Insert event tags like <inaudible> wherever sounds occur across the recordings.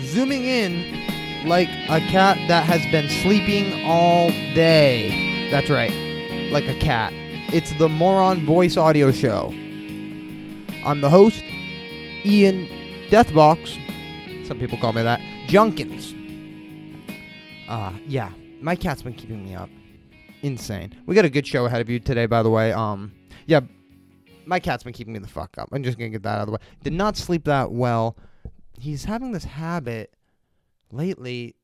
zooming in like a cat that has been sleeping all day. That's right, like a cat. It's the Moron Voice Audio Show. I'm the host, Ian Deathbox. Some people call me that. Junkins. Uh, yeah, my cat's been keeping me up. Insane. We got a good show ahead of you today, by the way. Um, yeah, my cat's been keeping me the fuck up. I'm just gonna get that out of the way. Did not sleep that well. He's having this habit lately.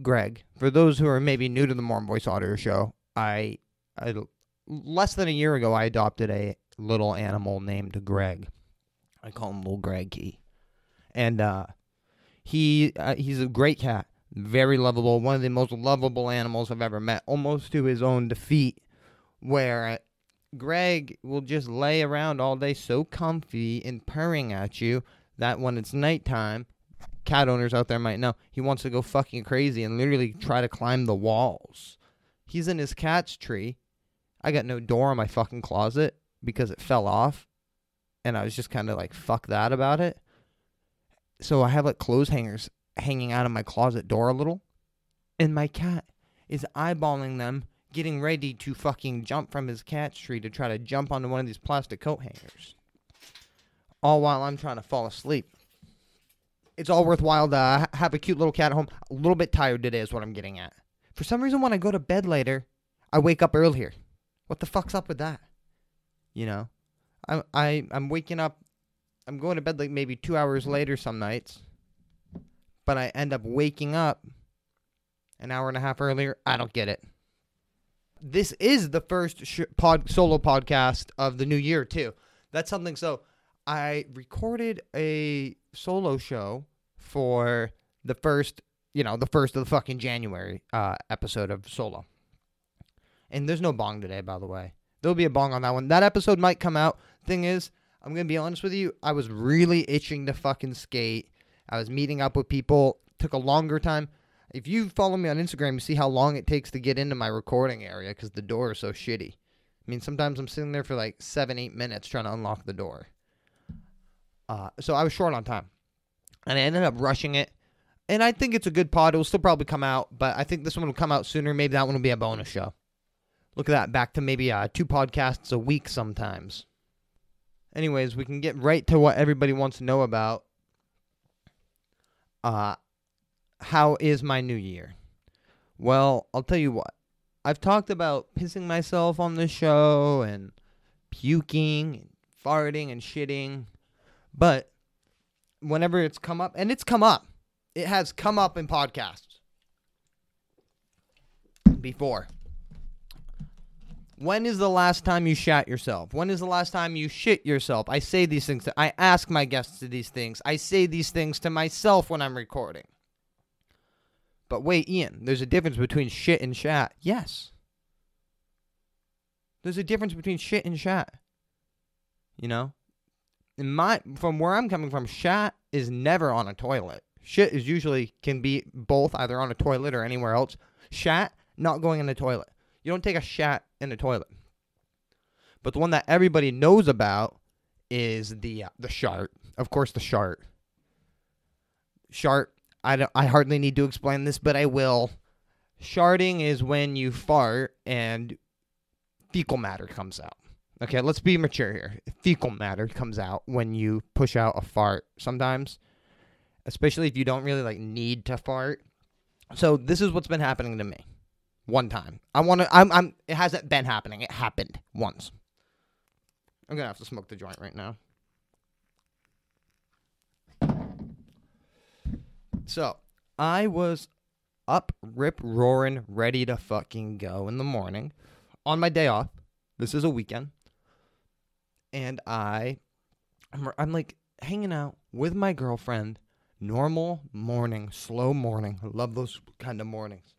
Greg, for those who are maybe new to the Moron Voice Audio Show, I, I less than a year ago I adopted a little animal named Greg. I call him Little Greggy, and uh, he uh, he's a great cat, very lovable, one of the most lovable animals I've ever met, almost to his own defeat. Where Greg will just lay around all day so comfy and purring at you that when it's nighttime, cat owners out there might know, he wants to go fucking crazy and literally try to climb the walls. He's in his cat's tree. I got no door in my fucking closet because it fell off. And I was just kind of like, fuck that about it. So I have like clothes hangers hanging out of my closet door a little. And my cat is eyeballing them getting ready to fucking jump from his cat's tree to try to jump onto one of these plastic coat hangers. All while I'm trying to fall asleep. It's all worthwhile to have a cute little cat at home. A little bit tired today is what I'm getting at. For some reason, when I go to bed later, I wake up earlier. What the fuck's up with that? You know, I I I'm waking up. I'm going to bed like maybe two hours later some nights, but I end up waking up an hour and a half earlier. I don't get it this is the first sh- pod solo podcast of the new year too. That's something. So I recorded a solo show for the first, you know, the first of the fucking January uh, episode of solo. And there's no bong today, by the way. There'll be a bong on that one. That episode might come out. Thing is, I'm gonna be honest with you. I was really itching to fucking skate. I was meeting up with people. Took a longer time. If you follow me on Instagram, you see how long it takes to get into my recording area because the door is so shitty. I mean, sometimes I'm sitting there for like seven, eight minutes trying to unlock the door. Uh, so I was short on time, and I ended up rushing it. And I think it's a good pod. It will still probably come out, but I think this one will come out sooner. Maybe that one will be a bonus show. Look at that, back to maybe uh, two podcasts a week sometimes. Anyways, we can get right to what everybody wants to know about. Uh, how is my new year? Well, I'll tell you what. I've talked about pissing myself on the show and puking and farting and shitting, but whenever it's come up, and it's come up, it has come up in podcasts before. When is the last time you shat yourself? When is the last time you shit yourself? I say these things. To, I ask my guests to these things. I say these things to myself when I'm recording. But wait, Ian, there's a difference between shit and shat. Yes. There's a difference between shit and shat. You know? My from where I'm coming from, shat is never on a toilet. Shit is usually can be both either on a toilet or anywhere else. Shat not going in the toilet. You don't take a shat in the toilet. But the one that everybody knows about is the uh, the shart. Of course, the shart. Shart I don't, I hardly need to explain this, but I will. Sharding is when you fart and fecal matter comes out. Okay, let's be mature here. Fecal matter comes out when you push out a fart sometimes, especially if you don't really like need to fart. So this is what's been happening to me. One time. I want to I'm I'm it hasn't been happening. It happened once. I'm to have to smoke the joint right now. So I was up, rip roaring, ready to fucking go in the morning on my day off. This is a weekend. And I, I'm, I'm like hanging out with my girlfriend. Normal morning, slow morning. I love those kind of mornings.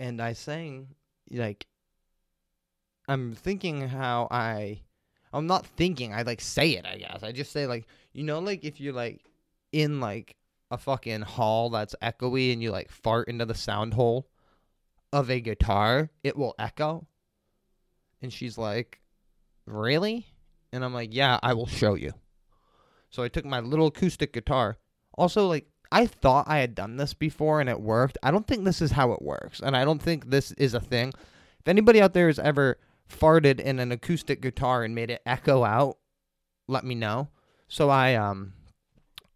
And I sang, like, I'm thinking how I, I'm not thinking, I like say it, I guess. I just say, like, you know, like if you're like in like a fucking hall that's echoey and you like fart into the sound hole of a guitar, it will echo. And she's like, Really? And I'm like, Yeah, I will show you. So I took my little acoustic guitar. Also, like, I thought I had done this before and it worked. I don't think this is how it works, and I don't think this is a thing. If anybody out there has ever farted in an acoustic guitar and made it echo out, let me know. So I um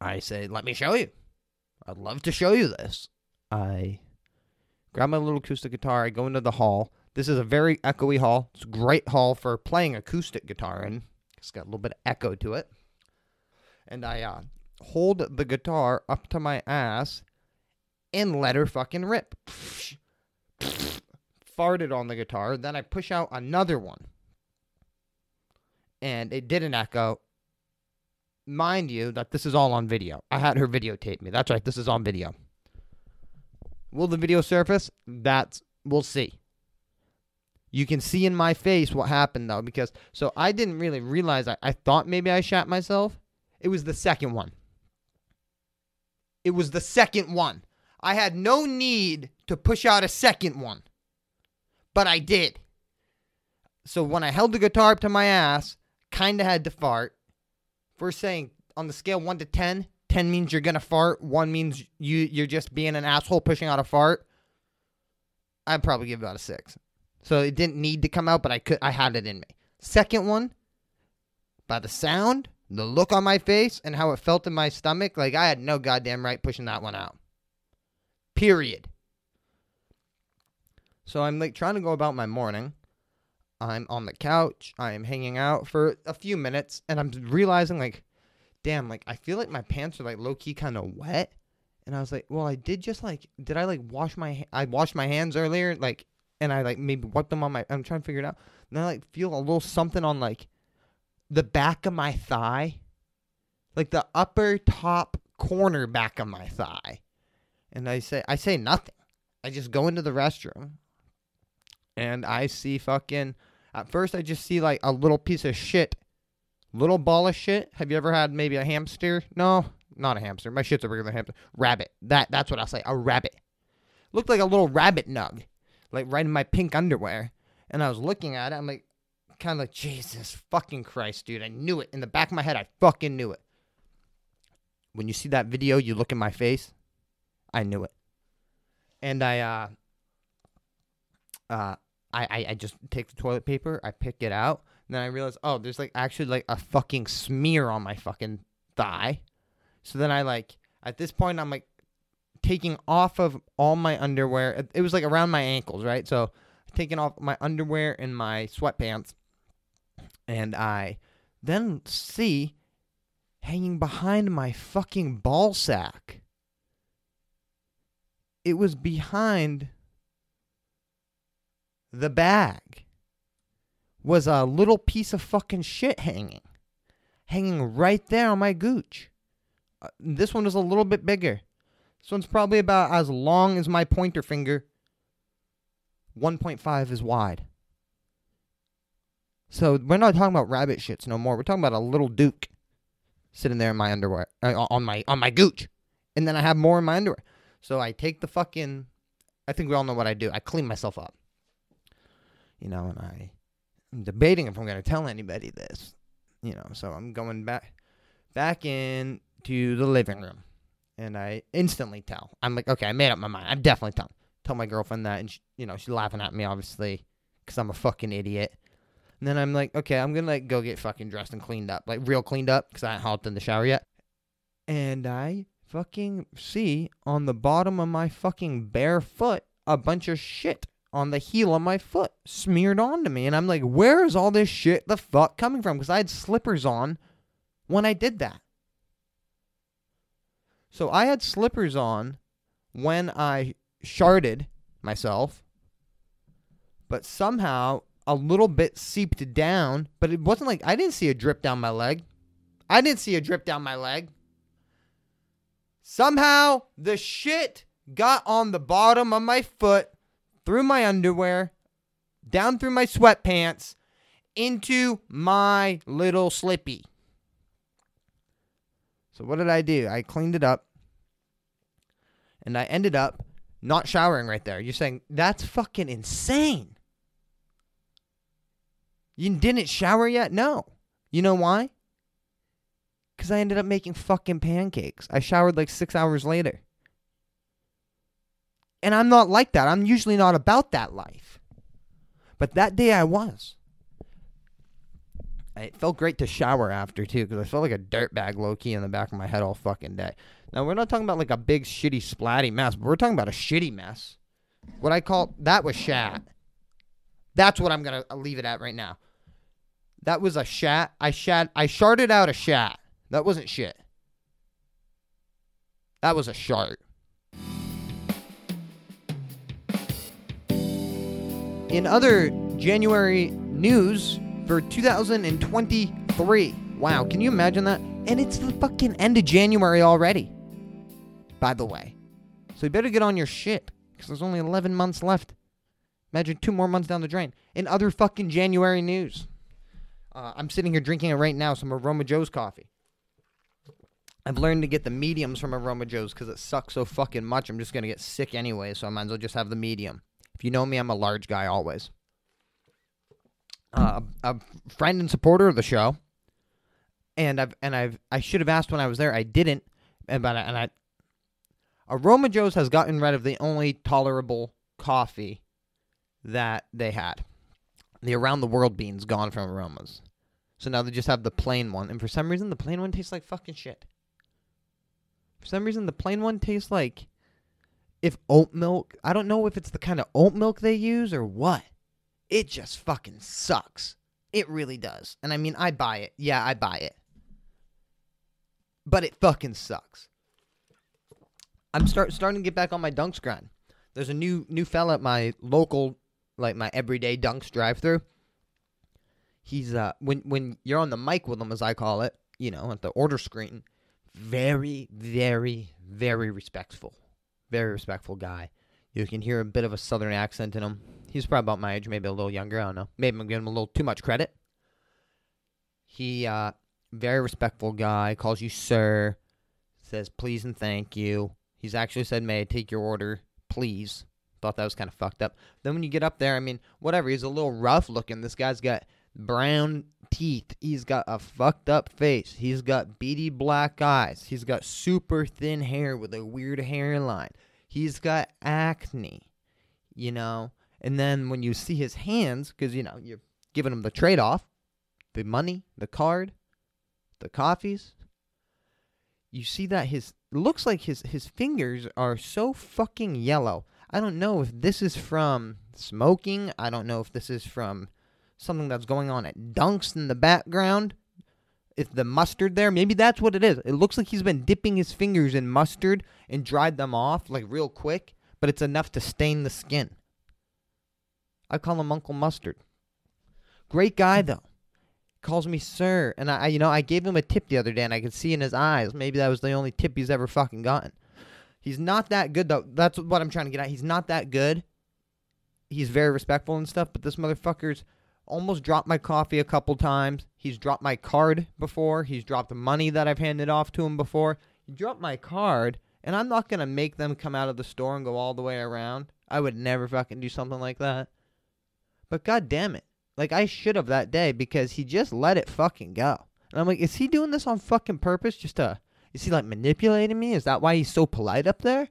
I say, "Let me show you." I'd love to show you this. I grab my little acoustic guitar, I go into the hall. This is a very echoey hall. It's a great hall for playing acoustic guitar in. It's got a little bit of echo to it. And I uh, hold the guitar up to my ass and let her fucking rip. <laughs> Farted on the guitar. Then I push out another one. And it didn't echo. Mind you, that this is all on video. I had her videotape me. That's right, this is on video. Will the video surface? That's we'll see. You can see in my face what happened though, because so I didn't really realize I, I thought maybe I shat myself. It was the second one. It was the second one. I had no need to push out a second one. But I did. So when I held the guitar up to my ass, kinda had to fart. If we're saying on the scale one to ten, 10 means you're gonna fart, one means you you're just being an asshole pushing out a fart. I'd probably give about a six. So it didn't need to come out, but I could I had it in me. Second one, by the sound, the look on my face, and how it felt in my stomach, like I had no goddamn right pushing that one out. Period. So I'm like trying to go about my morning. I'm on the couch. I am hanging out for a few minutes, and I'm realizing like damn, like I feel like my pants are like low key kind of wet. And I was like, well, I did just like, did I like wash my, I washed my hands earlier, like, and I like maybe wipe them on my, I'm trying to figure it out. And I like feel a little something on like the back of my thigh, like the upper top corner back of my thigh. And I say, I say nothing. I just go into the restroom and I see fucking, at first I just see like a little piece of shit Little ball of shit. Have you ever had maybe a hamster? No, not a hamster. My shit's are bigger than a regular hamster. Rabbit. That that's what I'll say. A rabbit. Looked like a little rabbit nug, like right in my pink underwear. And I was looking at it. I'm like, kind of like Jesus fucking Christ, dude. I knew it in the back of my head. I fucking knew it. When you see that video, you look in my face. I knew it. And I uh uh I, I I just take the toilet paper, I pick it out, and then I realize, oh, there's like actually like a fucking smear on my fucking thigh. So then I like at this point I'm like taking off of all my underwear. It was like around my ankles, right? So taking off my underwear and my sweatpants, and I then see hanging behind my fucking ball sack. It was behind the bag was a little piece of fucking shit hanging, hanging right there on my gooch. Uh, this one was a little bit bigger. This one's probably about as long as my pointer finger. 1.5 is wide. So we're not talking about rabbit shits no more. We're talking about a little duke sitting there in my underwear uh, on my on my gooch, and then I have more in my underwear. So I take the fucking. I think we all know what I do. I clean myself up. You know, and I I'm debating if I'm going to tell anybody this. You know, so I'm going back back in to the living room, and I instantly tell. I'm like, okay, I made up my mind. I'm definitely telling. Tell my girlfriend that, and she, you know, she's laughing at me obviously because I'm a fucking idiot. And then I'm like, okay, I'm gonna like go get fucking dressed and cleaned up, like real cleaned up, because I haven't hopped in the shower yet. And I fucking see on the bottom of my fucking bare foot a bunch of shit on the heel of my foot smeared onto me. And I'm like, where is all this shit the fuck coming from? Because I had slippers on when I did that. So I had slippers on when I sharded myself, but somehow a little bit seeped down, but it wasn't like I didn't see a drip down my leg. I didn't see a drip down my leg. Somehow the shit got on the bottom of my foot through my underwear, down through my sweatpants, into my little slippy. So what did I do? I cleaned it up. And I ended up not showering right there. You're saying that's fucking insane. You didn't shower yet? No. You know why? Because I ended up making fucking pancakes. I showered like six hours later. And I'm not like that. I'm usually not about that life. But that day I was. It felt great to shower after too, because I felt like a dirtbag low key in the back of my head all fucking day. Now we're not talking about like a big shitty splatty mess, but we're talking about a shitty mess. What I call that was shat. That's what I'm gonna uh, leave it at right now. That was a shat. I shat. I sharted out a shat. That wasn't shit. That was a shart. In other January news for 2023. Wow, can you imagine that? And it's the fucking end of January already. By the way. So you better get on your shit because there's only 11 months left. Imagine two more months down the drain. In other fucking January news, uh, I'm sitting here drinking it right now, some Aroma Joe's coffee. I've learned to get the mediums from Aroma Joe's because it sucks so fucking much. I'm just going to get sick anyway, so I might as well just have the medium. If you know me, I'm a large guy always. Uh, a friend and supporter of the show, and I've and I've I should have asked when I was there. I didn't, and but I, and I Aroma Joe's has gotten rid of the only tolerable coffee that they had. The around the world beans gone from aromas. So now they just have the plain one. And for some reason the plain one tastes like fucking shit. For some reason the plain one tastes like if oat milk I don't know if it's the kind of oat milk they use or what. It just fucking sucks. It really does. And I mean I buy it. Yeah, I buy it. But it fucking sucks. I'm start starting to get back on my dunks grind. There's a new new fella at my local, like my everyday dunks drive through. He's uh when when you're on the mic with him, as I call it, you know, at the order screen, very very very respectful, very respectful guy. You can hear a bit of a southern accent in him. He's probably about my age, maybe a little younger. I don't know. Maybe I'm giving him a little too much credit. He uh very respectful guy, calls you sir, says please and thank you He's actually said, May I take your order, please? Thought that was kind of fucked up. Then when you get up there, I mean, whatever. He's a little rough looking. This guy's got brown teeth. He's got a fucked up face. He's got beady black eyes. He's got super thin hair with a weird hairline. He's got acne, you know. And then when you see his hands, because, you know, you're giving him the trade off the money, the card, the coffees, you see that his looks like his his fingers are so fucking yellow. I don't know if this is from smoking. I don't know if this is from something that's going on at Dunks in the background. If the mustard there, maybe that's what it is. It looks like he's been dipping his fingers in mustard and dried them off like real quick, but it's enough to stain the skin. I call him Uncle Mustard. Great guy though calls me sir, and I, you know, I gave him a tip the other day, and I could see in his eyes. Maybe that was the only tip he's ever fucking gotten. He's not that good though. That's what I'm trying to get at. He's not that good. He's very respectful and stuff, but this motherfucker's almost dropped my coffee a couple times. He's dropped my card before. He's dropped the money that I've handed off to him before. He dropped my card, and I'm not gonna make them come out of the store and go all the way around. I would never fucking do something like that. But god damn it. Like I should have that day because he just let it fucking go. And I'm like, is he doing this on fucking purpose? Just to is he like manipulating me? Is that why he's so polite up there?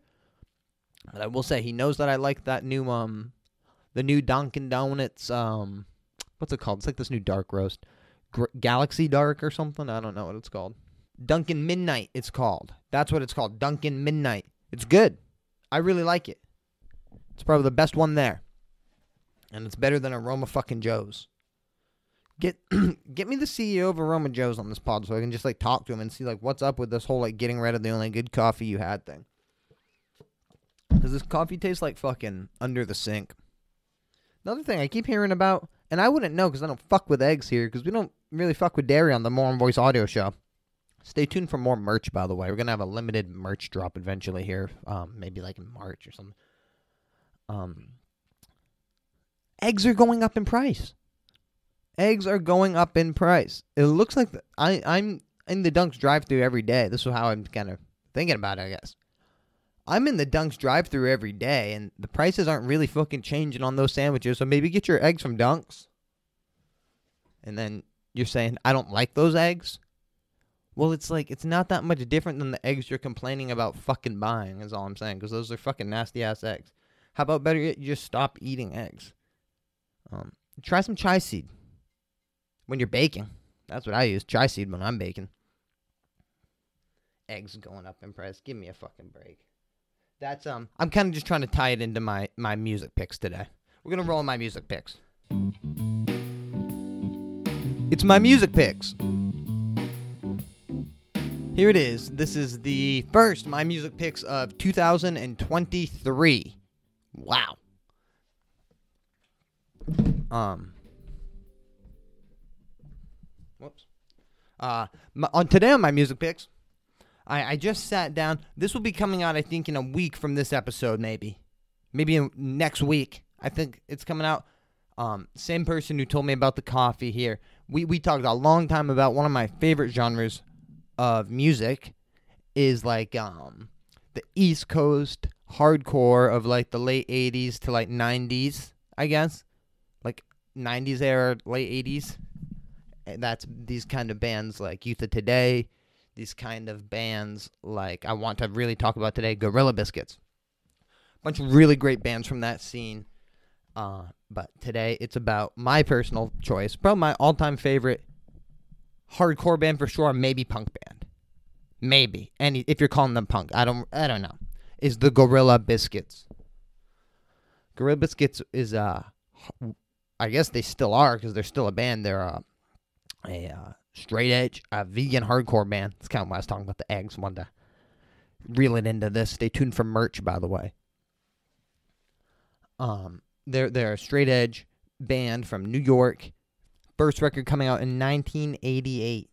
But I will say he knows that I like that new um the new Dunkin' Donuts um what's it called? It's like this new dark roast. Gr- Galaxy Dark or something. I don't know what it's called. Dunkin' Midnight it's called. That's what it's called. Dunkin' Midnight. It's good. I really like it. It's probably the best one there and it's better than Aroma fucking Joe's. Get <clears throat> get me the CEO of Aroma Joe's on this pod so I can just like talk to him and see like what's up with this whole like getting rid of the only good coffee you had thing. Cause this coffee tastes like fucking under the sink. Another thing I keep hearing about, and I wouldn't know because I don't fuck with eggs here because we don't really fuck with dairy on the More Voice Audio Show. Stay tuned for more merch, by the way. We're gonna have a limited merch drop eventually here, um, maybe like in March or something. Um, eggs are going up in price. Eggs are going up in price. It looks like I I'm in the Dunks drive-through every day. This is how I'm kind of thinking about it, I guess. I'm in the Dunks drive-through every day, and the prices aren't really fucking changing on those sandwiches. So maybe get your eggs from Dunks. And then you're saying I don't like those eggs. Well, it's like it's not that much different than the eggs you're complaining about fucking buying. Is all I'm saying because those are fucking nasty ass eggs. How about better yet, you just stop eating eggs? Um, try some chai seed when you're baking. That's what I use. Chai seed when I'm baking. Eggs going up in price. Give me a fucking break. That's um. I'm kind of just trying to tie it into my my music picks today. We're gonna roll my music picks. It's my music picks. Here it is. This is the first my music picks of 2023. Wow. Um. Whoops. Uh, my, on today on my music picks, I I just sat down. This will be coming out, I think, in a week from this episode, maybe, maybe in next week. I think it's coming out. Um, same person who told me about the coffee here. We we talked a long time about one of my favorite genres of music is like um the East Coast hardcore of like the late 80s to like 90s, I guess. Like 90s era, late 80s. And that's these kind of bands like Youth of Today, these kind of bands like I want to really talk about today, Gorilla Biscuits. A Bunch of really great bands from that scene. Uh, but today it's about my personal choice, probably my all-time favorite hardcore band for sure, maybe punk band, maybe. Any if you're calling them punk, I don't, I don't know. Is the Gorilla Biscuits? Gorilla Biscuits is uh, I guess they still are because they're still a band. They're uh, a uh, straight edge, a vegan hardcore band. That's kind of why I was talking about the eggs. Wanted to reel it into this. Stay tuned for merch, by the way. Um, they're they're a straight edge band from New York. First record coming out in 1988.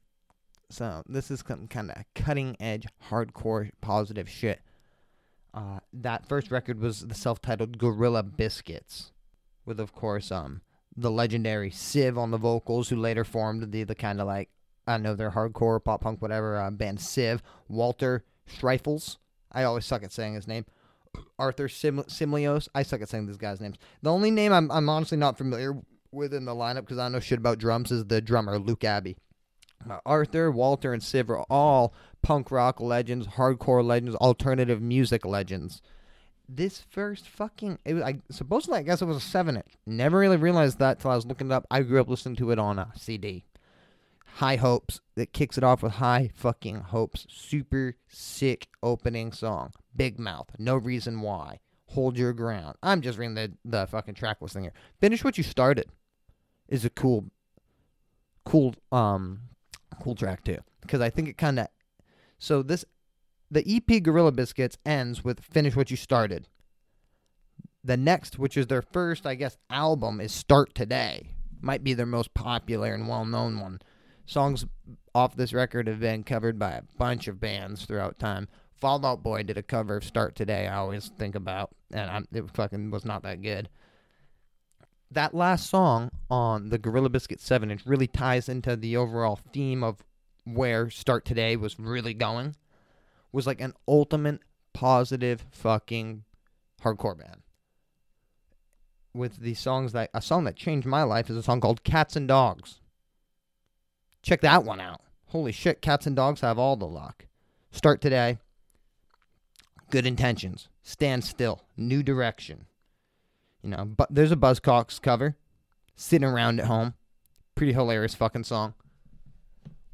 So this is some kind of cutting edge, hardcore, positive shit. Uh, that first record was the self-titled Gorilla Biscuits, with of course um the legendary Civ on the vocals, who later formed the the kind of like I know they're hardcore pop punk whatever uh, band Civ. Walter Schreifels, I always suck at saying his name. Arthur Sim- Simlios. I suck at saying these guys' names. The only name I'm, I'm honestly not familiar with in the lineup because I know shit about drums is the drummer Luke Abbey. Uh, Arthur, Walter, and Civ are all punk rock legends, hardcore legends, alternative music legends. This first fucking it was I supposedly I guess it was a seven inch. Never really realized that till I was looking it up. I grew up listening to it on a CD. High Hopes that kicks it off with High fucking Hopes. Super sick opening song. Big Mouth. No reason why. Hold your ground. I'm just reading the the fucking track listing here. Finish what you started is a cool cool um cool track too because I think it kind of so this the EP Gorilla Biscuits ends with finish what you started. The next, which is their first, I guess, album is Start Today. Might be their most popular and well-known one. Songs off this record have been covered by a bunch of bands throughout time. Fall Out Boy did a cover of Start Today. I always think about, and I'm, it fucking was not that good. That last song on the Gorilla Biscuit 7 inch really ties into the overall theme of where Start Today was really going. Was like an ultimate positive fucking hardcore band. With the songs that a song that changed my life is a song called Cats and Dogs. Check that one out. Holy shit, Cats and Dogs have all the luck. Start today. Good intentions. Stand still. New direction. You know, but there's a Buzzcocks cover. Sitting around at home. Pretty hilarious fucking song.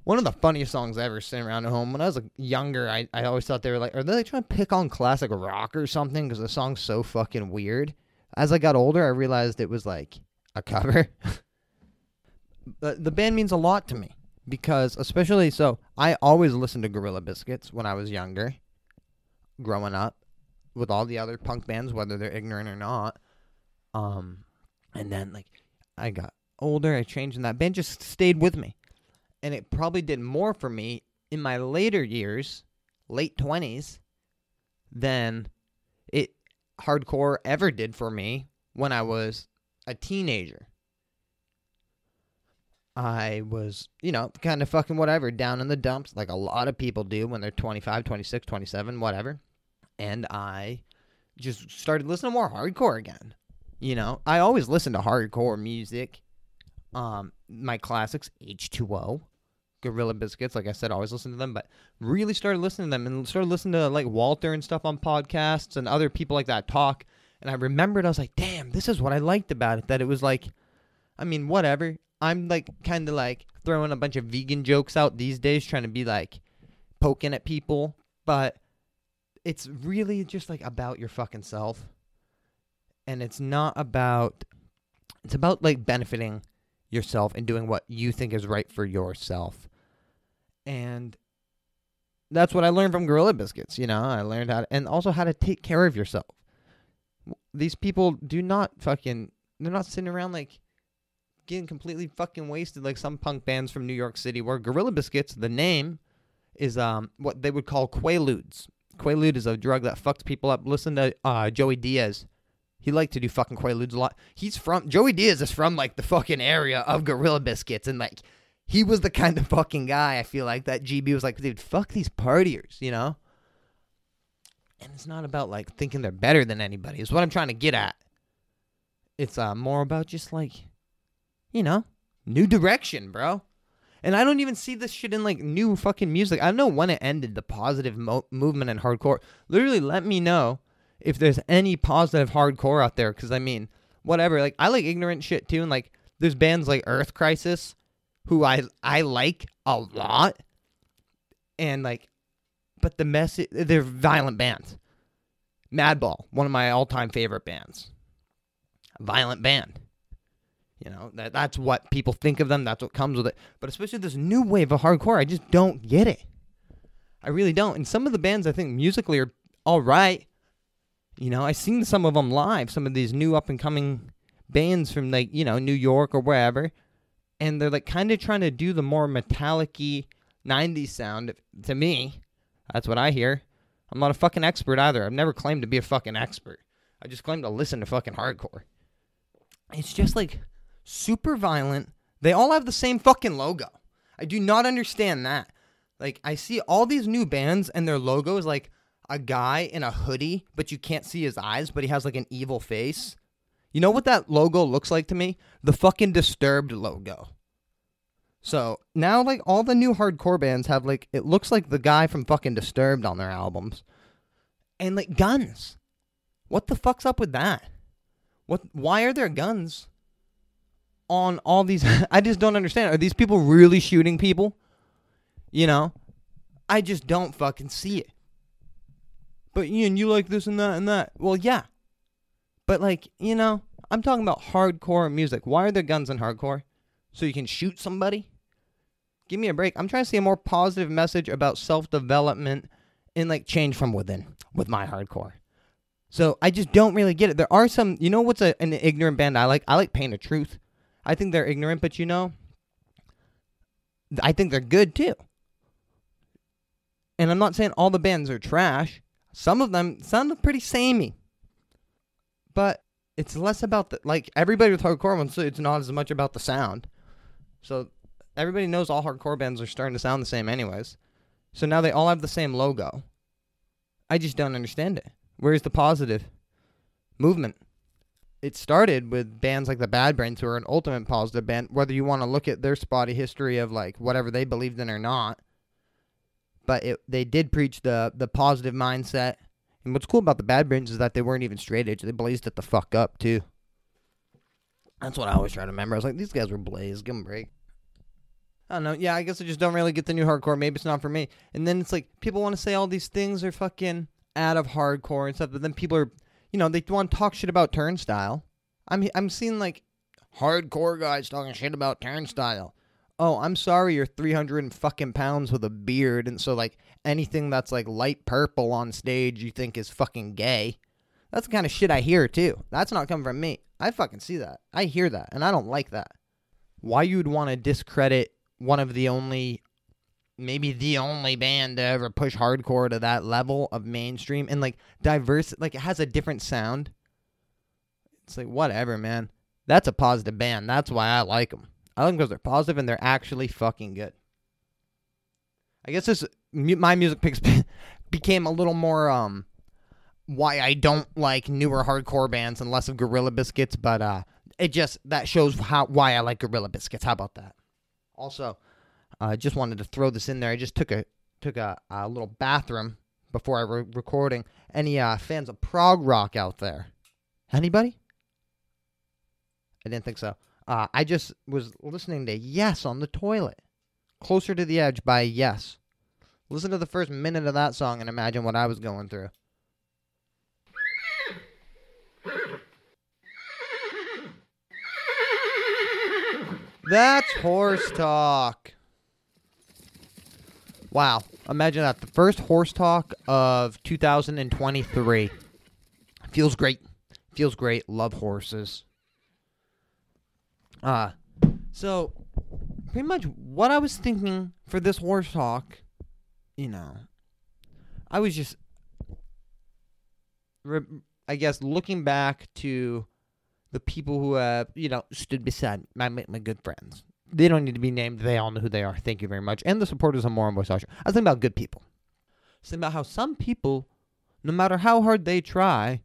One of the funniest songs I ever sitting around at home. When I was like, younger, I, I always thought they were like, are they like, trying to pick on classic rock or something? Because the song's so fucking weird. As I got older, I realized it was like a cover. <laughs> the, band means a lot to me because, especially so, I always listened to Gorilla Biscuits when I was younger, growing up, with all the other punk bands, whether they're ignorant or not. Um, and then like I got older, I changed, and that band just stayed with me, and it probably did more for me in my later years, late twenties, than it hardcore ever did for me when I was a teenager. I was, you know, kind of fucking whatever, down in the dumps, like a lot of people do when they're 25, 26, 27, whatever. And I just started listening more hardcore again. You know, I always listen to hardcore music. Um, my classics, H2O, Gorilla Biscuits. Like I said, I always listen to them, but really started listening to them and started listening to like Walter and stuff on podcasts and other people like that talk. And I remembered, I was like, damn, this is what I liked about it. That it was like, I mean, whatever. I'm like kind of like throwing a bunch of vegan jokes out these days, trying to be like poking at people, but it's really just like about your fucking self. And it's not about, it's about like benefiting yourself and doing what you think is right for yourself. And that's what I learned from Gorilla Biscuits. You know, I learned how to, and also how to take care of yourself. These people do not fucking, they're not sitting around like getting completely fucking wasted like some punk bands from New York City where Gorilla Biscuits, the name, is um what they would call Quaaludes. Quaalude is a drug that fucks people up. Listen to uh, Joey Diaz. He liked to do fucking Quaaludes a lot. He's from Joey Diaz is from like the fucking area of Gorilla Biscuits, and like he was the kind of fucking guy I feel like that GB was like, dude, fuck these partiers, you know. And it's not about like thinking they're better than anybody. Is what I'm trying to get at. It's uh more about just like, you know, new direction, bro. And I don't even see this shit in like new fucking music. I don't know when it ended, the positive mo- movement in hardcore. Literally, let me know if there's any positive hardcore out there. Because I mean, whatever. Like I like ignorant shit too, and like there's bands like Earth Crisis, who I I like a lot, and like, but the message they're violent bands. Madball, one of my all-time favorite bands. Violent band. You know, that that's what people think of them, that's what comes with it. But especially this new wave of hardcore, I just don't get it. I really don't. And some of the bands I think musically are all right. You know, I've seen some of them live, some of these new up and coming bands from like, you know, New York or wherever. And they're like kind of trying to do the more metallic 90s sound to me. That's what I hear. I'm not a fucking expert either. I've never claimed to be a fucking expert. I just claim to listen to fucking hardcore. It's just like super violent. They all have the same fucking logo. I do not understand that. Like I see all these new bands and their logo is like a guy in a hoodie, but you can't see his eyes, but he has like an evil face. You know what that logo looks like to me? The fucking Disturbed logo. So now, like, all the new hardcore bands have, like, it looks like the guy from fucking Disturbed on their albums. And, like, guns. What the fuck's up with that? What? Why are there guns on all these? <laughs> I just don't understand. Are these people really shooting people? You know? I just don't fucking see it. But Ian, you like this and that and that. Well, yeah. But like, you know, I'm talking about hardcore music. Why are there guns in hardcore? So you can shoot somebody? Give me a break. I'm trying to see a more positive message about self-development and like change from within with my hardcore. So I just don't really get it. There are some, you know, what's a, an ignorant band I like? I like Pain of Truth. I think they're ignorant, but you know, I think they're good too. And I'm not saying all the bands are trash. Some of them sound pretty samey. But it's less about the like everybody with hardcore ones. It's not as much about the sound. So everybody knows all hardcore bands are starting to sound the same, anyways. So now they all have the same logo. I just don't understand it. Where's the positive movement? It started with bands like the Bad Brains, who are an ultimate positive band, whether you want to look at their spotty history of like whatever they believed in or not. But it, they did preach the the positive mindset. And what's cool about the Bad Brains is that they weren't even straight edge; they blazed it the fuck up too. That's what I always try to remember. I was like, these guys were blazed. Give them a break. I don't know. Yeah, I guess I just don't really get the new hardcore. Maybe it's not for me. And then it's like people want to say all these things are fucking out of hardcore and stuff, but then people are, you know, they want to talk shit about Turnstile. I'm I'm seeing like hardcore guys talking shit about Turnstile. Oh, I'm sorry, you're 300 fucking pounds with a beard, and so like anything that's like light purple on stage you think is fucking gay. That's the kind of shit I hear too. That's not coming from me. I fucking see that. I hear that, and I don't like that. Why you'd want to discredit one of the only, maybe the only band to ever push hardcore to that level of mainstream and like diverse, like it has a different sound. It's like whatever, man. That's a positive band. That's why I like them. I like them because they're positive and they're actually fucking good. I guess this my music picks <laughs> became a little more um why I don't like newer hardcore bands and less of Gorilla Biscuits, but uh, it just that shows how why I like Gorilla Biscuits. How about that? Also, I uh, just wanted to throw this in there. I just took a took a, a little bathroom before I recording. Any uh, fans of prog rock out there? Anybody? I didn't think so. Uh, I just was listening to Yes on the toilet. Closer to the Edge by Yes. Listen to the first minute of that song and imagine what I was going through. That's horse talk. Wow. Imagine that. The first horse talk of 2023. Feels great. Feels great. Love horses. Uh, so, pretty much what I was thinking for this horse talk, you know, I was just, I guess, looking back to the people who have, you know, stood beside my my good friends. They don't need to be named. They all know who they are. Thank you very much. And the supporters of More Voice Usher. I was thinking about good people. I was thinking about how some people, no matter how hard they try,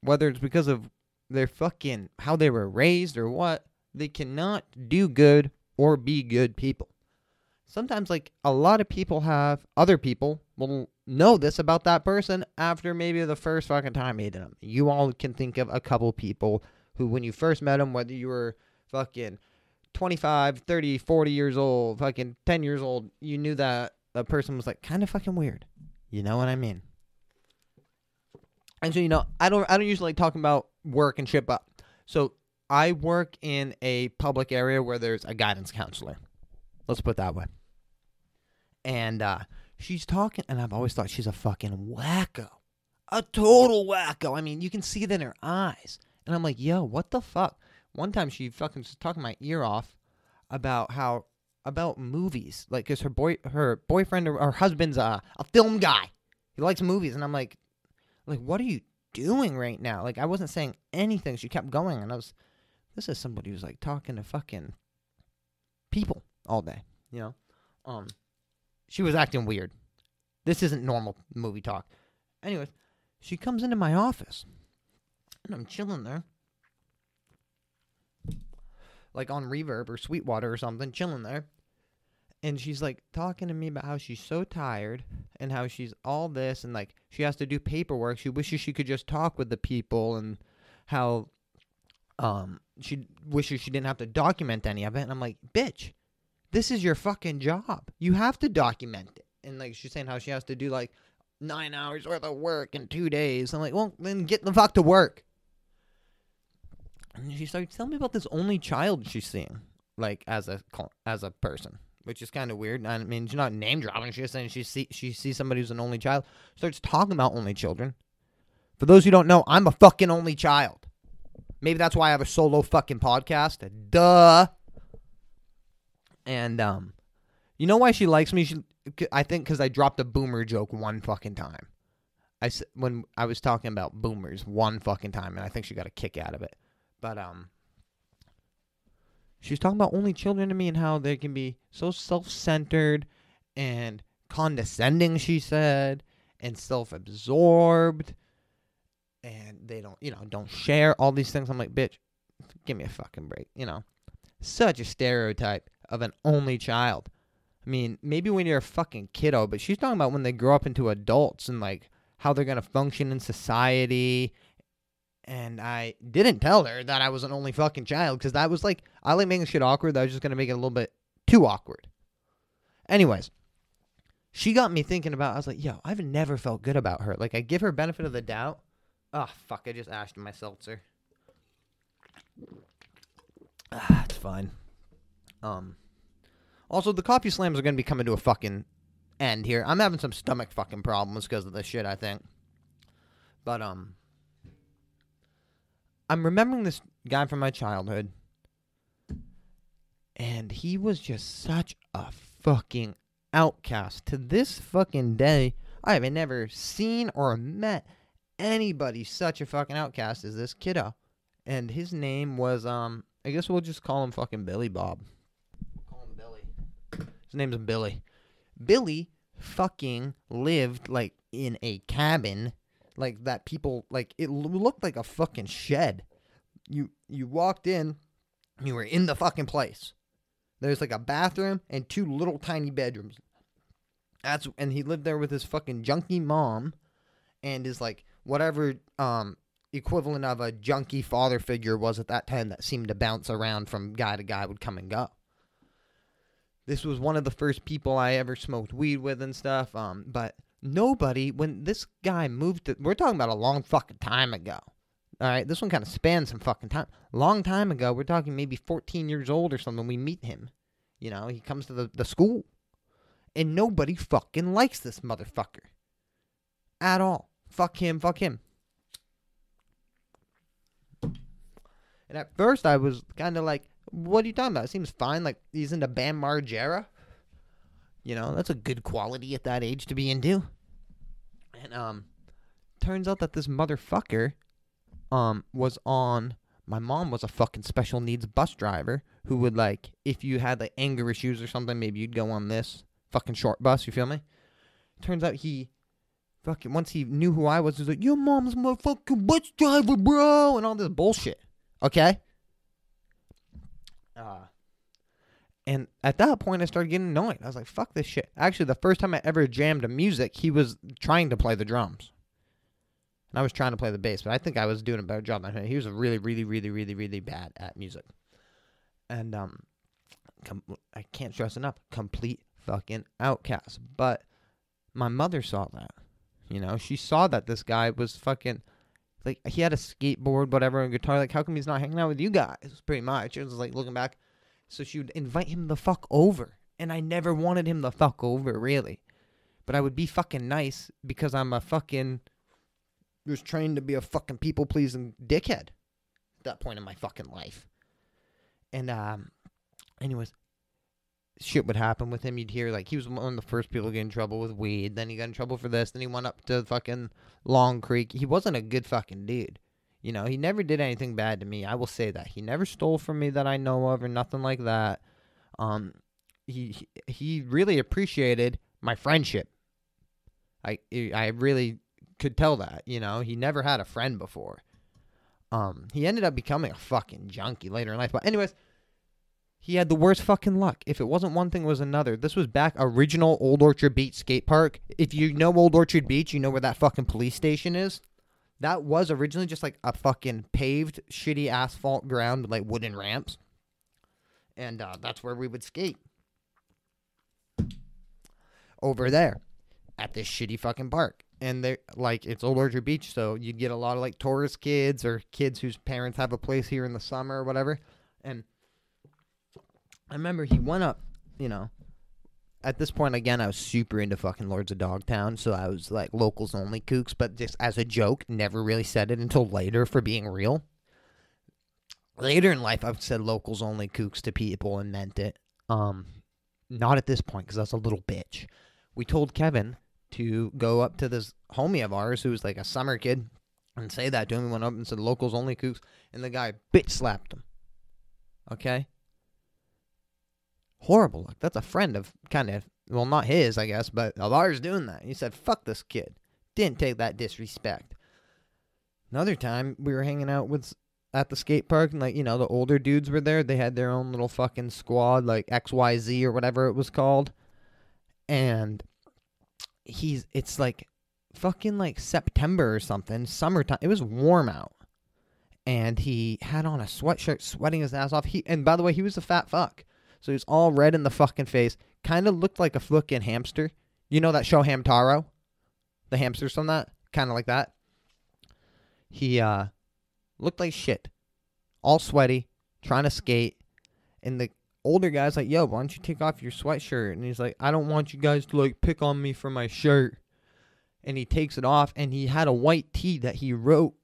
whether it's because of their fucking how they were raised or what, they cannot do good or be good people. Sometimes, like, a lot of people have, other people will know this about that person after maybe the first fucking time meeting them. You all can think of a couple people who, when you first met them, whether you were fucking 25, 30, 40 years old, fucking 10 years old, you knew that the person was like kind of fucking weird. You know what I mean? And so, you know, I don't I don't usually like talking about work and shit, but so I work in a public area where there's a guidance counselor. Let's put it that way. And uh, she's talking, and I've always thought she's a fucking wacko. A total wacko. I mean, you can see it in her eyes. And I'm like, yo, what the fuck? One time she fucking was talking my ear off about how about movies, like, cause her boy, her boyfriend or her husband's a a film guy. He likes movies, and I'm like, like, what are you doing right now? Like, I wasn't saying anything. She kept going, and I was this is somebody who's like talking to fucking people all day, you know? Um she was acting weird. This isn't normal movie talk. Anyways, she comes into my office and I'm chilling there. Like on reverb or Sweetwater or something, chilling there. And she's like talking to me about how she's so tired and how she's all this and like she has to do paperwork. She wishes she could just talk with the people and how um she wishes she didn't have to document any of it. And I'm like, bitch, this is your fucking job. You have to document it. And like she's saying how she has to do like nine hours worth of work in two days. I'm like, well, then get the fuck to work. And she started telling me about this only child she's seeing, like as a as a person, which is kind of weird. I mean, she's not name dropping. She's just saying she see she sees somebody who's an only child. Starts talking about only children. For those who don't know, I'm a fucking only child. Maybe that's why I have a solo fucking podcast. Duh. And um, you know why she likes me? She, I think because I dropped a boomer joke one fucking time. I when I was talking about boomers one fucking time, and I think she got a kick out of it. But um, she was talking about only children to me and how they can be so self-centered and condescending. She said, and self-absorbed they don't, you know, don't share all these things. I'm like, bitch, give me a fucking break, you know. Such a stereotype of an only child. I mean, maybe when you're a fucking kiddo, but she's talking about when they grow up into adults and like how they're gonna function in society. And I didn't tell her that I was an only fucking child because that was like I like making shit awkward. That was just gonna make it a little bit too awkward. Anyways, she got me thinking about. I was like, yo, I've never felt good about her. Like I give her benefit of the doubt, Oh, fuck, I just ashed my seltzer. Ah, it's fine. Um, also, the coffee slams are to be coming to a fucking end here. I'm having some stomach fucking problems because of this shit, I think. But, um, I'm remembering this guy from my childhood. And he was just such a fucking outcast. To this fucking day, I have never seen or met anybody such a fucking outcast as this kiddo. And his name was um I guess we'll just call him fucking Billy Bob. Call him Billy. His name's Billy. Billy fucking lived like in a cabin like that people like it looked like a fucking shed. You you walked in, you were in the fucking place. There's like a bathroom and two little tiny bedrooms. That's and he lived there with his fucking junky mom and his like whatever um equivalent of a junky father figure was at that time that seemed to bounce around from guy to guy would come and go. This was one of the first people I ever smoked weed with and stuff. Um, but nobody when this guy moved to we're talking about a long fucking time ago. All right, this one kind of spans some fucking time. Long time ago, we're talking maybe 14 years old or something. We meet him. You know, he comes to the, the school. And nobody fucking likes this motherfucker. At all. Fuck him, fuck him. And at first, I was kind of like, what are you talking about? It seems fine. Like, he's into Bam Margera. You know, that's a good quality at that age to be into. And, um, turns out that this motherfucker, um, was on. My mom was a fucking special needs bus driver who would, like, if you had, like, anger issues or something, maybe you'd go on this fucking short bus. You feel me? Turns out he fucking once he knew who I was, he was like, "Your mom's my fucking bus driver, bro," and all this bullshit. Okay. Uh, and at that point, I started getting annoyed. I was like, "Fuck this shit." Actually, the first time I ever jammed to music, he was trying to play the drums, and I was trying to play the bass. But I think I was doing a better job than him. He was really, really, really, really, really bad at music, and um, com- I can't stress enough, complete fucking outcast. But my mother saw that. You know, she saw that this guy was fucking like he had a skateboard, whatever, and guitar. Like, how come he's not hanging out with you guys? Pretty much. It was like looking back. So she would invite him the fuck over. And I never wanted him the fuck over, really. But I would be fucking nice because I'm a fucking was trained to be a fucking people pleasing dickhead at that point in my fucking life. And um anyways, shit would happen with him. You'd hear like he was one of the first people to get in trouble with weed. Then he got in trouble for this. Then he went up to fucking Long Creek. He wasn't a good fucking dude. You know, he never did anything bad to me. I will say that he never stole from me that I know of or nothing like that. Um, he he really appreciated my friendship. I I really could tell that. You know, he never had a friend before. Um, he ended up becoming a fucking junkie later in life. But anyways, he had the worst fucking luck. If it wasn't one thing, it was another. This was back original Old Orchard Beach skate park. If you know Old Orchard Beach, you know where that fucking police station is. That was originally just like a fucking paved, shitty asphalt ground with like wooden ramps. And uh, that's where we would skate. Over there at this shitty fucking park. And they're like, it's Old Orchard Beach, so you'd get a lot of like tourist kids or kids whose parents have a place here in the summer or whatever. And I remember he went up, you know. At this point, again, I was super into fucking Lords of Dogtown, so I was like locals only kooks, but just as a joke, never really said it until later for being real. Later in life, I've said locals only kooks to people and meant it. Um, not at this point because that's a little bitch. We told Kevin to go up to this homie of ours who was like a summer kid and say that to him. We went up and said locals only kooks, and the guy bitch slapped him. Okay, horrible luck. That's a friend of kind of well, not his, I guess, but ours doing that. He said, "Fuck this kid." Didn't take that disrespect. Another time we were hanging out with at the skate park and like you know the older dudes were there. They had their own little fucking squad like X Y Z or whatever it was called, and he's it's like fucking like September or something, summertime. It was warm out. And he had on a sweatshirt, sweating his ass off. He and by the way, he was a fat fuck. So he's all red in the fucking face. Kind of looked like a fucking hamster. You know that show Hamtaro? The hamsters from that? Kind of like that. He uh looked like shit. All sweaty, trying to skate. And the older guy's like, yo, why don't you take off your sweatshirt? And he's like, I don't want you guys to like pick on me for my shirt. And he takes it off and he had a white tee that he wrote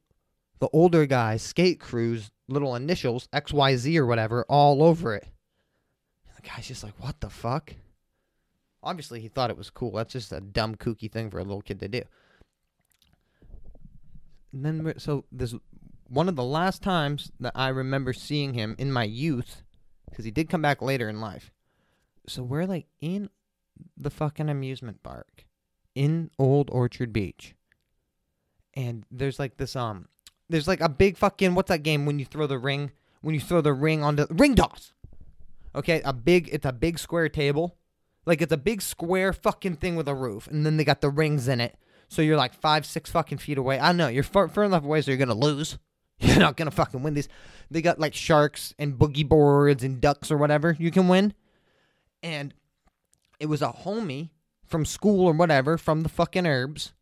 the older guy's skate crew's little initials, XYZ or whatever, all over it. The guy's just like, what the fuck? Obviously, he thought it was cool. That's just a dumb, kooky thing for a little kid to do. And then, so this one of the last times that I remember seeing him in my youth, because he did come back later in life. So we're like in the fucking amusement park in Old Orchard Beach, and there's like this um, there's like a big fucking what's that game when you throw the ring when you throw the ring onto ring toss. Okay, a big it's a big square table. Like it's a big square fucking thing with a roof, and then they got the rings in it. So you're like five, six fucking feet away. I know. You're far, far enough away, so you're gonna lose. <laughs> You're not gonna fucking win these. They got like sharks and boogie boards and ducks or whatever you can win. And it was a homie from school or whatever from the fucking herbs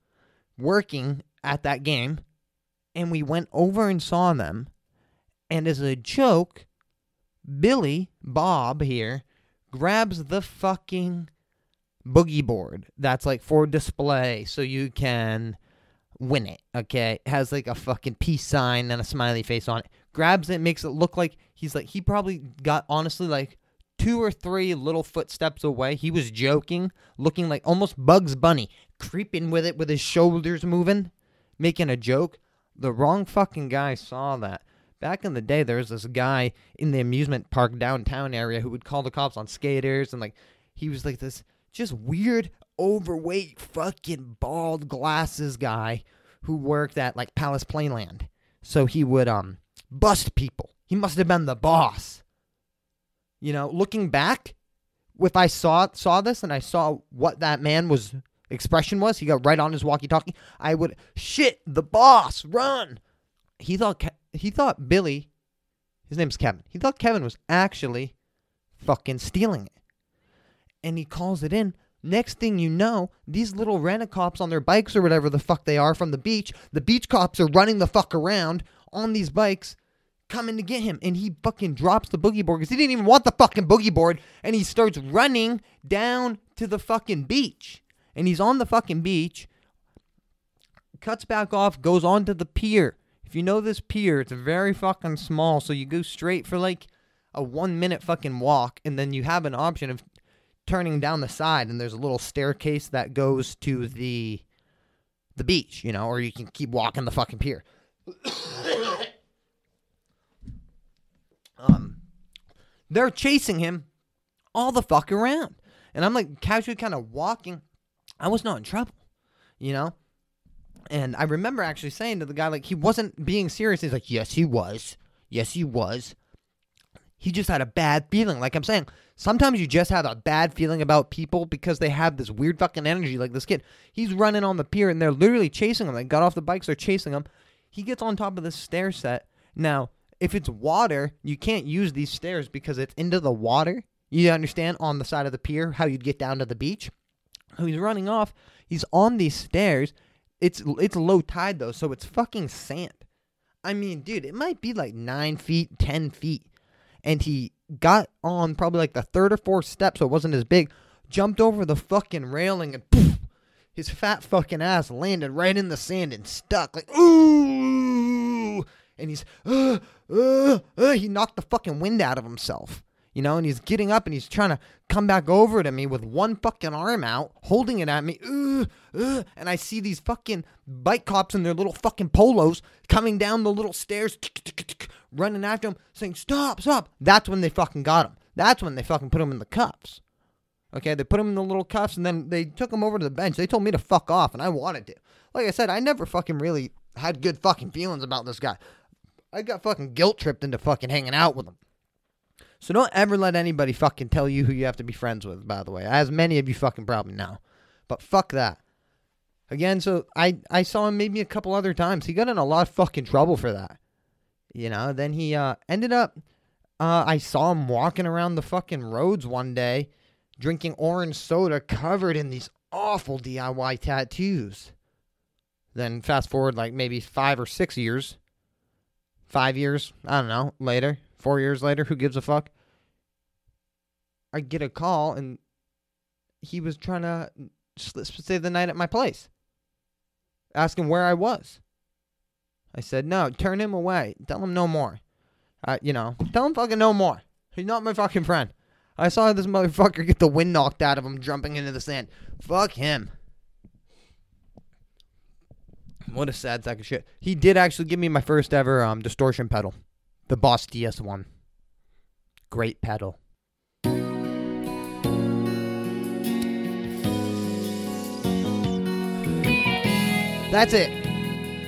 working at that game. And we went over and saw them. And as a joke, Billy, Bob here, grabs the fucking boogie board that's like for display so you can win it. Okay, it has like a fucking peace sign and a smiley face on it. Grabs it, makes it look like he's like he probably got honestly like two or three little footsteps away. He was joking, looking like almost Bugs Bunny, creeping with it with his shoulders moving, making a joke. The wrong fucking guy saw that. Back in the day, there was this guy in the amusement park downtown area who would call the cops on skaters and like he was like this just weird, overweight, fucking bald glasses guy who worked at like Palace Playland. So he would um bust people. He must have been the boss. You know, looking back, if I saw saw this and I saw what that man was expression was, he got right on his walkie-talkie. I would shit the boss, run. He thought he thought Billy, his name's Kevin. He thought Kevin was actually fucking stealing it, and he calls it in. Next thing you know, these little rent cops on their bikes or whatever the fuck they are from the beach, the beach cops are running the fuck around on these bikes coming to get him. And he fucking drops the boogie board because he didn't even want the fucking boogie board. And he starts running down to the fucking beach. And he's on the fucking beach, cuts back off, goes onto the pier. If you know this pier, it's very fucking small. So you go straight for like a one minute fucking walk. And then you have an option of turning down the side and there's a little staircase that goes to the the beach, you know, or you can keep walking the fucking pier. <coughs> um they're chasing him all the fuck around. And I'm like casually kind of walking. I was not in trouble, you know? And I remember actually saying to the guy, like, he wasn't being serious. He's like, yes, he was. Yes, he was. He just had a bad feeling. Like I'm saying, sometimes you just have a bad feeling about people because they have this weird fucking energy. Like this kid, he's running on the pier and they're literally chasing him. They got off the bikes, they're chasing him. He gets on top of this stair set. Now, if it's water, you can't use these stairs because it's into the water. You understand on the side of the pier how you'd get down to the beach. He's running off. He's on these stairs. It's it's low tide though, so it's fucking sand. I mean, dude, it might be like nine feet, ten feet and he got on probably like the third or fourth step, so it wasn't as big. Jumped over the fucking railing and poof, his fat fucking ass landed right in the sand and stuck like ooh, and he's uh, uh, uh, he knocked the fucking wind out of himself. You know, and he's getting up and he's trying to come back over to me with one fucking arm out, holding it at me. Uh, uh, and I see these fucking bike cops in their little fucking polos coming down the little stairs, running after him, saying, Stop, stop. That's when they fucking got him. That's when they fucking put him in the cuffs. Okay, they put him in the little cuffs and then they took him over to the bench. They told me to fuck off, and I wanted to. Like I said, I never fucking really had good fucking feelings about this guy. I got fucking guilt tripped into fucking hanging out with him. So don't ever let anybody fucking tell you who you have to be friends with, by the way. As many of you fucking probably know. But fuck that. Again, so I, I saw him maybe a couple other times. He got in a lot of fucking trouble for that. You know, then he uh, ended up, uh, I saw him walking around the fucking roads one day drinking orange soda covered in these awful DIY tattoos. Then fast forward like maybe five or six years, five years, I don't know, later, Four years later, who gives a fuck? I get a call and he was trying to stay the night at my place, asking where I was. I said, no, turn him away. Tell him no more. Uh, you know, tell him fucking no more. He's not my fucking friend. I saw this motherfucker get the wind knocked out of him jumping into the sand. Fuck him. What a sad sack of shit. He did actually give me my first ever um, distortion pedal. The Boss DS1. Great pedal. That's it,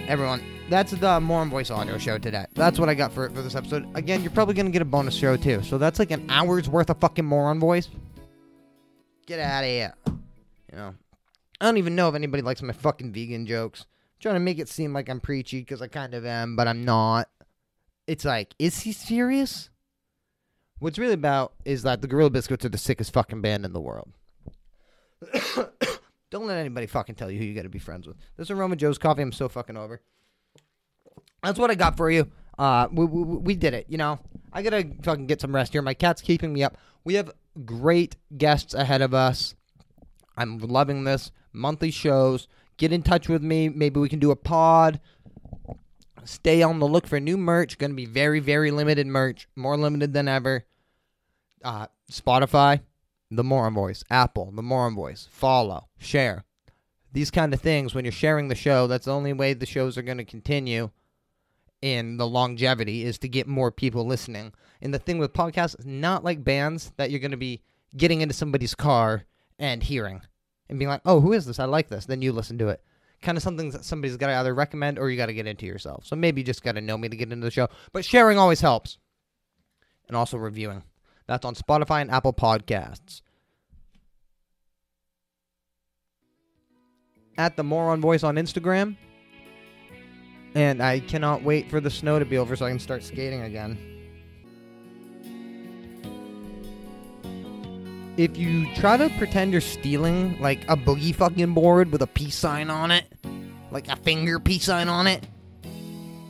everyone. that's the More On Voice audio show today. That's what I got for for this episode. Again, you're probably gonna get a bonus show too. So that's like an hour's worth of fucking More On Voice. Get out of here. You know, I don't even know if anybody likes my fucking vegan jokes. I'm trying to make it seem like I'm preachy because I kind of am, but I'm not. It's like, is he serious? What's really about is that the Gorilla Biscuits are the sickest fucking band in the world. <coughs> Don't let anybody fucking tell you who you got to be friends with. This is Aroma Joe's coffee. I'm so fucking over. That's what I got for you. Uh, we, we, we did it. You know, I gotta fucking get some rest here. My cat's keeping me up. We have great guests ahead of us. I'm loving this. Monthly shows. Get in touch with me. Maybe we can do a pod. Stay on the look for new merch. Going to be very, very limited merch. More limited than ever. Uh, Spotify, the More On Voice. Apple, the More On Voice. Follow, share. These kind of things, when you're sharing the show, that's the only way the shows are going to continue in the longevity is to get more people listening. And the thing with podcasts is not like bands that you're going to be getting into somebody's car and hearing and being like, oh, who is this? I like this. Then you listen to it. Kind of something that somebody's got to either recommend or you got to get into yourself. So maybe you just got to know me to get into the show. But sharing always helps. And also reviewing. That's on Spotify and Apple Podcasts. At the More On Voice on Instagram. And I cannot wait for the snow to be over so I can start skating again. If you try to pretend you're stealing like a boogie fucking board with a peace sign on it, like a finger peace sign on it,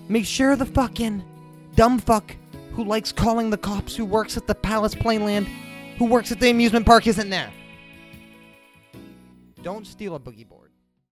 make sure the fucking dumb fuck who likes calling the cops who works at the Palace Playland, who works at the amusement park isn't there. Don't steal a boogie board.